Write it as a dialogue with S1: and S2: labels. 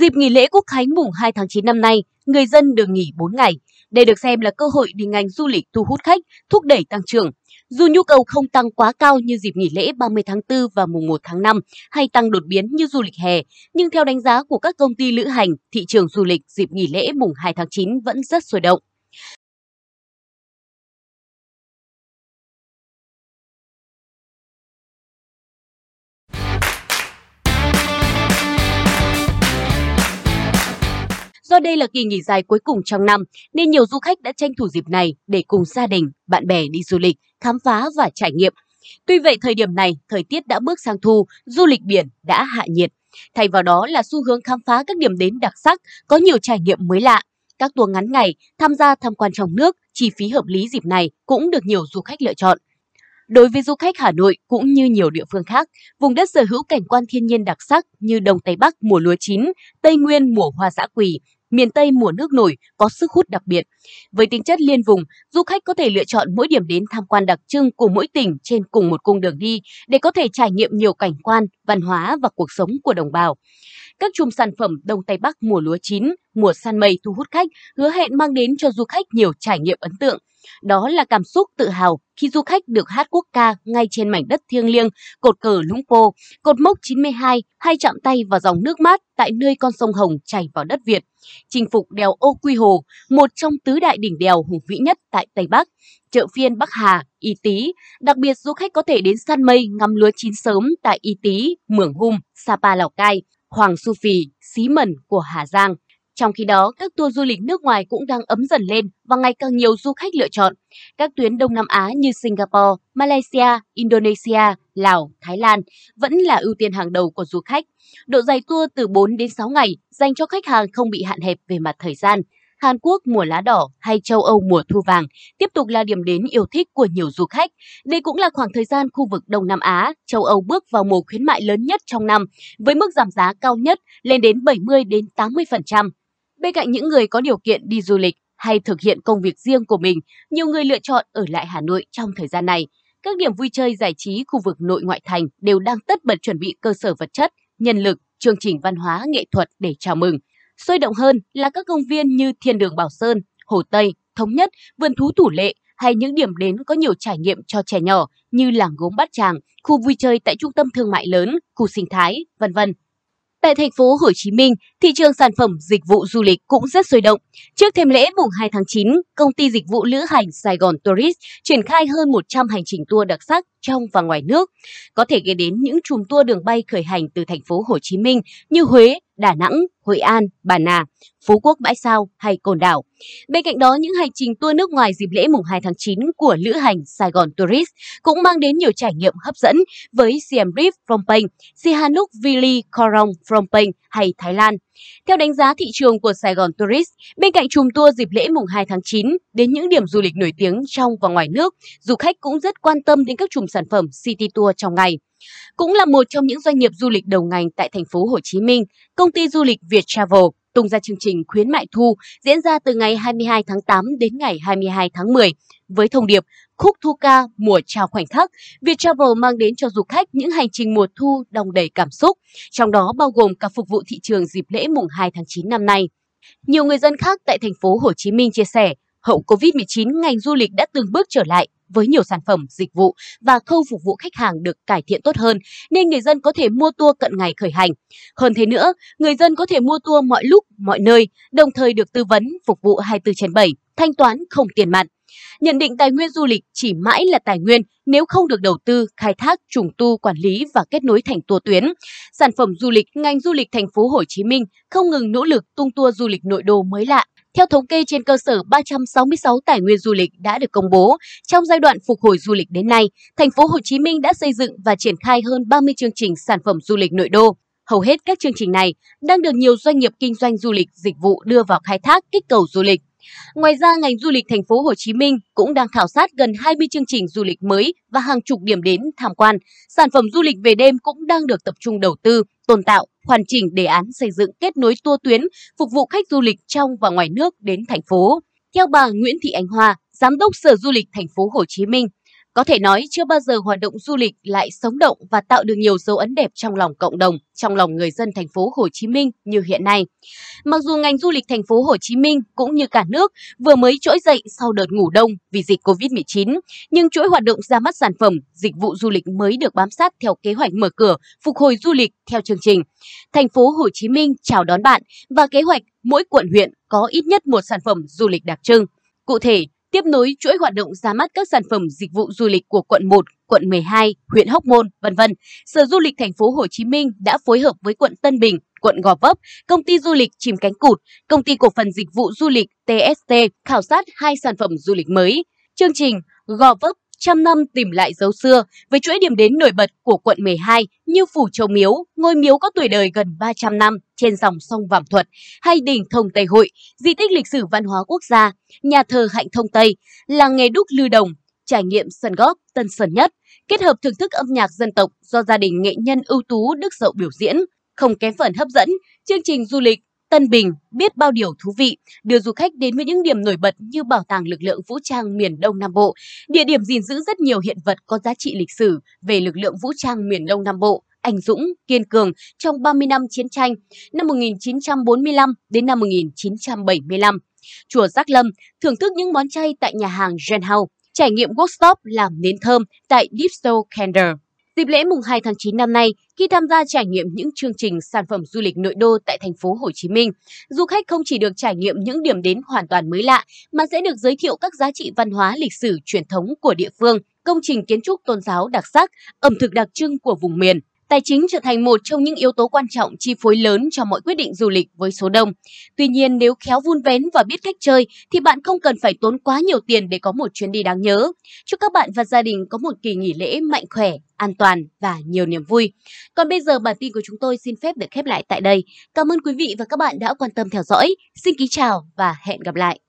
S1: Dịp nghỉ lễ Quốc khánh mùng 2 tháng 9 năm nay, người dân được nghỉ 4 ngày. Đây được xem là cơ hội để ngành du lịch thu hút khách, thúc đẩy tăng trưởng. Dù nhu cầu không tăng quá cao như dịp nghỉ lễ 30 tháng 4 và mùng 1 tháng 5 hay tăng đột biến như du lịch hè, nhưng theo đánh giá của các công ty lữ hành, thị trường du lịch dịp nghỉ lễ mùng 2 tháng 9 vẫn rất sôi động. Do đây là kỳ nghỉ dài cuối cùng trong năm, nên nhiều du khách đã tranh thủ dịp này để cùng gia đình, bạn bè đi du lịch, khám phá và trải nghiệm. Tuy vậy, thời điểm này, thời tiết đã bước sang thu, du lịch biển đã hạ nhiệt. Thay vào đó là xu hướng khám phá các điểm đến đặc sắc, có nhiều trải nghiệm mới lạ. Các tour ngắn ngày, tham gia tham quan trong nước, chi phí hợp lý dịp này cũng được nhiều du khách lựa chọn. Đối với du khách Hà Nội cũng như nhiều địa phương khác, vùng đất sở hữu cảnh quan thiên nhiên đặc sắc như Đông Tây Bắc mùa lúa chín, Tây Nguyên mùa hoa dã quỳ, miền Tây mùa nước nổi có sức hút đặc biệt. Với tính chất liên vùng, du khách có thể lựa chọn mỗi điểm đến tham quan đặc trưng của mỗi tỉnh trên cùng một cung đường đi để có thể trải nghiệm nhiều cảnh quan, văn hóa và cuộc sống của đồng bào. Các chùm sản phẩm Đông Tây Bắc mùa lúa chín, mùa san mây thu hút khách, hứa hẹn mang đến cho du khách nhiều trải nghiệm ấn tượng. Đó là cảm xúc tự hào khi du khách được hát quốc ca ngay trên mảnh đất thiêng liêng, cột cờ Lũng Pô, cột mốc 92 hay chạm tay vào dòng nước mát tại nơi con sông Hồng chảy vào đất Việt. Chinh phục đèo Ô Quy Hồ, một trong tứ đại đỉnh đèo hùng vĩ nhất tại Tây Bắc, chợ phiên Bắc Hà, Y Tý. Đặc biệt du khách có thể đến săn mây ngắm lúa chín sớm tại Y Tý, Mường Hum, Sapa Lào Cai, Hoàng Su Phì, Xí Mần của Hà Giang. Trong khi đó, các tour du lịch nước ngoài cũng đang ấm dần lên và ngày càng nhiều du khách lựa chọn. Các tuyến Đông Nam Á như Singapore, Malaysia, Indonesia, Lào, Thái Lan vẫn là ưu tiên hàng đầu của du khách. Độ dài tour từ 4 đến 6 ngày dành cho khách hàng không bị hạn hẹp về mặt thời gian. Hàn Quốc mùa lá đỏ hay châu Âu mùa thu vàng tiếp tục là điểm đến yêu thích của nhiều du khách. Đây cũng là khoảng thời gian khu vực Đông Nam Á, châu Âu bước vào mùa khuyến mại lớn nhất trong năm với mức giảm giá cao nhất lên đến 70 đến 80%. Bên cạnh những người có điều kiện đi du lịch hay thực hiện công việc riêng của mình, nhiều người lựa chọn ở lại Hà Nội trong thời gian này. Các điểm vui chơi giải trí khu vực nội ngoại thành đều đang tất bật chuẩn bị cơ sở vật chất, nhân lực, chương trình văn hóa nghệ thuật để chào mừng. Sôi động hơn là các công viên như Thiên đường Bảo Sơn, Hồ Tây, Thống Nhất, Vườn thú Thủ Lệ hay những điểm đến có nhiều trải nghiệm cho trẻ nhỏ như làng gốm Bát Tràng, khu vui chơi tại trung tâm thương mại lớn, khu sinh thái, vân vân. Tại thành phố Hồ Chí Minh, thị trường sản phẩm dịch vụ du lịch cũng rất sôi động. Trước thêm lễ mùng 2 tháng 9, công ty dịch vụ lữ hành Sài Gòn Tourist triển khai hơn 100 hành trình tour đặc sắc trong và ngoài nước. Có thể kể đến những chùm tour đường bay khởi hành từ thành phố Hồ Chí Minh như Huế, Đà Nẵng, Hội An, Bà Nà, Phú Quốc Bãi Sao hay Cồn Đảo. Bên cạnh đó, những hành trình tour nước ngoài dịp lễ mùng 2 tháng 9 của lữ hành Sài Gòn Tourist cũng mang đến nhiều trải nghiệm hấp dẫn với Siem Reap Phnom Penh, Sihanouk Vili Korong Phnom Penh hay Thái Lan. Theo đánh giá thị trường của Sài Gòn Tourist, bên cạnh chùm tour dịp lễ mùng 2 tháng 9 đến những điểm du lịch nổi tiếng trong và ngoài nước, du khách cũng rất quan tâm đến các chùm sản phẩm City Tour trong ngày. Cũng là một trong những doanh nghiệp du lịch đầu ngành tại thành phố Hồ Chí Minh, công ty du lịch Việt Travel tung ra chương trình khuyến mại thu diễn ra từ ngày 22 tháng 8 đến ngày 22 tháng 10 với thông điệp Khúc thu ca mùa chào khoảnh khắc, Việt Travel mang đến cho du khách những hành trình mùa thu đong đầy cảm xúc, trong đó bao gồm cả phục vụ thị trường dịp lễ mùng 2 tháng 9 năm nay. Nhiều người dân khác tại thành phố Hồ Chí Minh chia sẻ, hậu Covid-19 ngành du lịch đã từng bước trở lại với nhiều sản phẩm, dịch vụ và khâu phục vụ khách hàng được cải thiện tốt hơn nên người dân có thể mua tour cận ngày khởi hành. Hơn thế nữa, người dân có thể mua tour mọi lúc, mọi nơi, đồng thời được tư vấn, phục vụ 24 trên 7, thanh toán không tiền mặt. Nhận định tài nguyên du lịch chỉ mãi là tài nguyên nếu không được đầu tư, khai thác, trùng tu, quản lý và kết nối thành tour tuyến. Sản phẩm du lịch, ngành du lịch thành phố Hồ Chí Minh không ngừng nỗ lực tung tour du lịch nội đô mới lạ, theo thống kê trên cơ sở 366 tài nguyên du lịch đã được công bố, trong giai đoạn phục hồi du lịch đến nay, thành phố Hồ Chí Minh đã xây dựng và triển khai hơn 30 chương trình sản phẩm du lịch nội đô. Hầu hết các chương trình này đang được nhiều doanh nghiệp kinh doanh du lịch dịch vụ đưa vào khai thác kích cầu du lịch. Ngoài ra, ngành du lịch thành phố Hồ Chí Minh cũng đang khảo sát gần 20 chương trình du lịch mới và hàng chục điểm đến tham quan. Sản phẩm du lịch về đêm cũng đang được tập trung đầu tư, tồn tạo, hoàn chỉnh đề án xây dựng kết nối tour tuyến phục vụ khách du lịch trong và ngoài nước đến thành phố. Theo bà Nguyễn Thị Ánh Hoa, Giám đốc Sở Du lịch thành phố Hồ Chí Minh, có thể nói chưa bao giờ hoạt động du lịch lại sống động và tạo được nhiều dấu ấn đẹp trong lòng cộng đồng, trong lòng người dân thành phố Hồ Chí Minh như hiện nay. Mặc dù ngành du lịch thành phố Hồ Chí Minh cũng như cả nước vừa mới trỗi dậy sau đợt ngủ đông vì dịch Covid-19, nhưng chuỗi hoạt động ra mắt sản phẩm, dịch vụ du lịch mới được bám sát theo kế hoạch mở cửa, phục hồi du lịch theo chương trình. Thành phố Hồ Chí Minh chào đón bạn và kế hoạch mỗi quận huyện có ít nhất một sản phẩm du lịch đặc trưng. Cụ thể, tiếp nối chuỗi hoạt động ra mắt các sản phẩm dịch vụ du lịch của quận 1, quận 12, huyện Hóc Môn, vân vân. Sở Du lịch thành phố Hồ Chí Minh đã phối hợp với quận Tân Bình, quận Gò Vấp, công ty du lịch Chìm Cánh Cụt, công ty cổ phần dịch vụ du lịch TST khảo sát hai sản phẩm du lịch mới. Chương trình Gò Vấp trăm năm tìm lại dấu xưa với chuỗi điểm đến nổi bật của quận 12 như Phủ Châu Miếu, ngôi miếu có tuổi đời gần 300 năm trên dòng sông Vàm Thuật, hay đỉnh Thông Tây Hội, di tích lịch sử văn hóa quốc gia, nhà thờ Hạnh Thông Tây, làng nghề đúc Lư Đồng, trải nghiệm sân góp Tân Sơn Nhất, kết hợp thưởng thức âm nhạc dân tộc do gia đình nghệ nhân ưu tú Đức Dậu biểu diễn. Không kém phần hấp dẫn, chương trình du lịch Tân Bình biết bao điều thú vị, đưa du khách đến với những điểm nổi bật như Bảo tàng lực lượng vũ trang miền Đông Nam Bộ, địa điểm gìn giữ rất nhiều hiện vật có giá trị lịch sử về lực lượng vũ trang miền Đông Nam Bộ, anh dũng, kiên cường trong 30 năm chiến tranh, năm 1945 đến năm 1975. Chùa Giác Lâm thưởng thức những món chay tại nhà hàng Gen House, trải nghiệm workshop làm nến thơm tại Deep Soul Candle. Dịp lễ mùng 2 tháng 9 năm nay, khi tham gia trải nghiệm những chương trình sản phẩm du lịch nội đô tại thành phố Hồ Chí Minh, du khách không chỉ được trải nghiệm những điểm đến hoàn toàn mới lạ mà sẽ được giới thiệu các giá trị văn hóa lịch sử truyền thống của địa phương, công trình kiến trúc tôn giáo đặc sắc, ẩm thực đặc trưng của vùng miền. Tài chính trở thành một trong những yếu tố quan trọng chi phối lớn cho mọi quyết định du lịch với số đông. Tuy nhiên nếu khéo vun vén và biết cách chơi thì bạn không cần phải tốn quá nhiều tiền để có một chuyến đi đáng nhớ. Chúc các bạn và gia đình có một kỳ nghỉ lễ mạnh khỏe, an toàn và nhiều niềm vui. Còn bây giờ bản tin của chúng tôi xin phép được khép lại tại đây. Cảm ơn quý vị và các bạn đã quan tâm theo dõi. Xin kính chào và hẹn gặp lại.